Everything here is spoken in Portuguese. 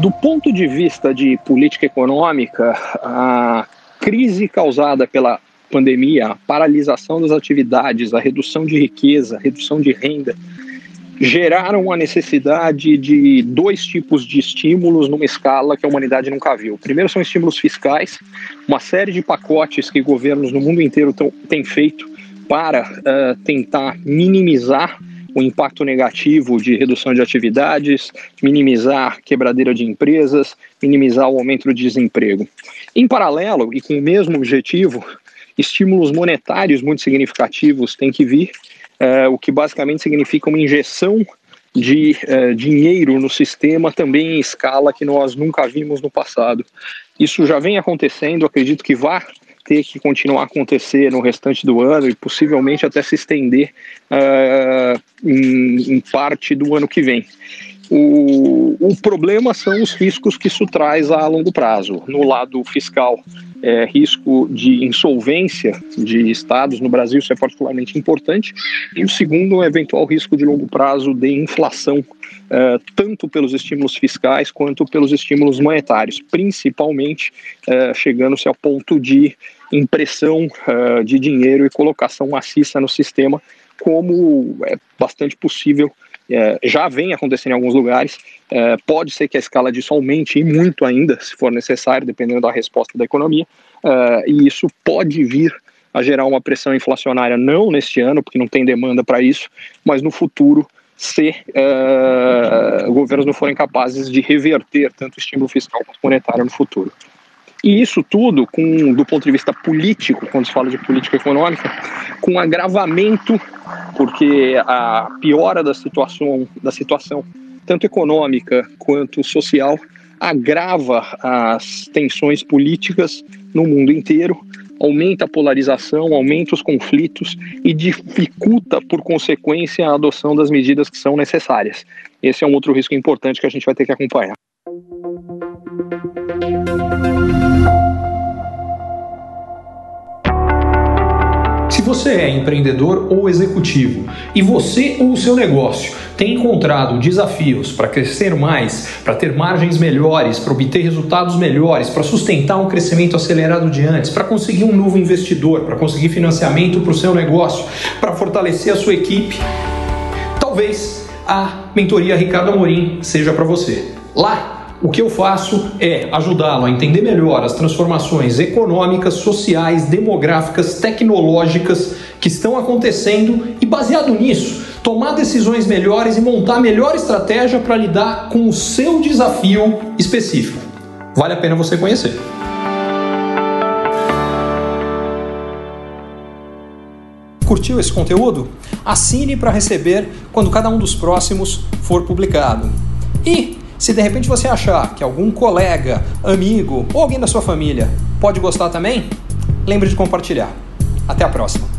Do ponto de vista de política econômica, a crise causada pela pandemia, a paralisação das atividades, a redução de riqueza, a redução de renda, geraram a necessidade de dois tipos de estímulos numa escala que a humanidade nunca viu. Primeiro são estímulos fiscais, uma série de pacotes que governos no mundo inteiro têm feito para uh, tentar minimizar o impacto negativo de redução de atividades, minimizar quebradeira de empresas, minimizar o aumento do desemprego. Em paralelo, e com o mesmo objetivo, estímulos monetários muito significativos têm que vir, uh, o que basicamente significa uma injeção de uh, dinheiro no sistema também em escala que nós nunca vimos no passado. Isso já vem acontecendo, acredito que vá ter que continuar a acontecer no restante do ano e possivelmente até se estender uh, em, em, parte do ano que vem. O, o problema são os riscos que isso traz a longo prazo. No lado fiscal, é, risco de insolvência de estados no Brasil, isso é particularmente importante. E o segundo, um eventual risco de longo prazo de inflação, é, tanto pelos estímulos fiscais quanto pelos estímulos monetários, principalmente é, chegando-se ao ponto de impressão uh, de dinheiro e colocação maciça no sistema, como é bastante possível, é, já vem acontecendo em alguns lugares. É, pode ser que a escala disso aumente e muito ainda, se for necessário, dependendo da resposta da economia, é, e isso pode vir a gerar uma pressão inflacionária, não neste ano, porque não tem demanda para isso, mas no futuro, se uh, governos não forem capazes de reverter tanto o estímulo fiscal quanto monetário no futuro. E isso tudo, com, do ponto de vista político, quando se fala de política econômica, com agravamento, porque a piora da situação, da situação tanto econômica quanto social, agrava as tensões políticas no mundo inteiro, aumenta a polarização, aumenta os conflitos e dificulta, por consequência, a adoção das medidas que são necessárias. Esse é um outro risco importante que a gente vai ter que acompanhar. Você é empreendedor ou executivo e você ou o seu negócio tem encontrado desafios para crescer mais, para ter margens melhores, para obter resultados melhores, para sustentar um crescimento acelerado de antes, para conseguir um novo investidor, para conseguir financiamento para o seu negócio, para fortalecer a sua equipe, talvez a mentoria Ricardo Amorim seja para você. Lá o que eu faço é ajudá-lo a entender melhor as transformações econômicas, sociais, demográficas, tecnológicas que estão acontecendo e, baseado nisso, tomar decisões melhores e montar a melhor estratégia para lidar com o seu desafio específico. Vale a pena você conhecer. Curtiu esse conteúdo? Assine para receber quando cada um dos próximos for publicado. E se de repente você achar que algum colega, amigo ou alguém da sua família pode gostar também, lembre de compartilhar. Até a próxima!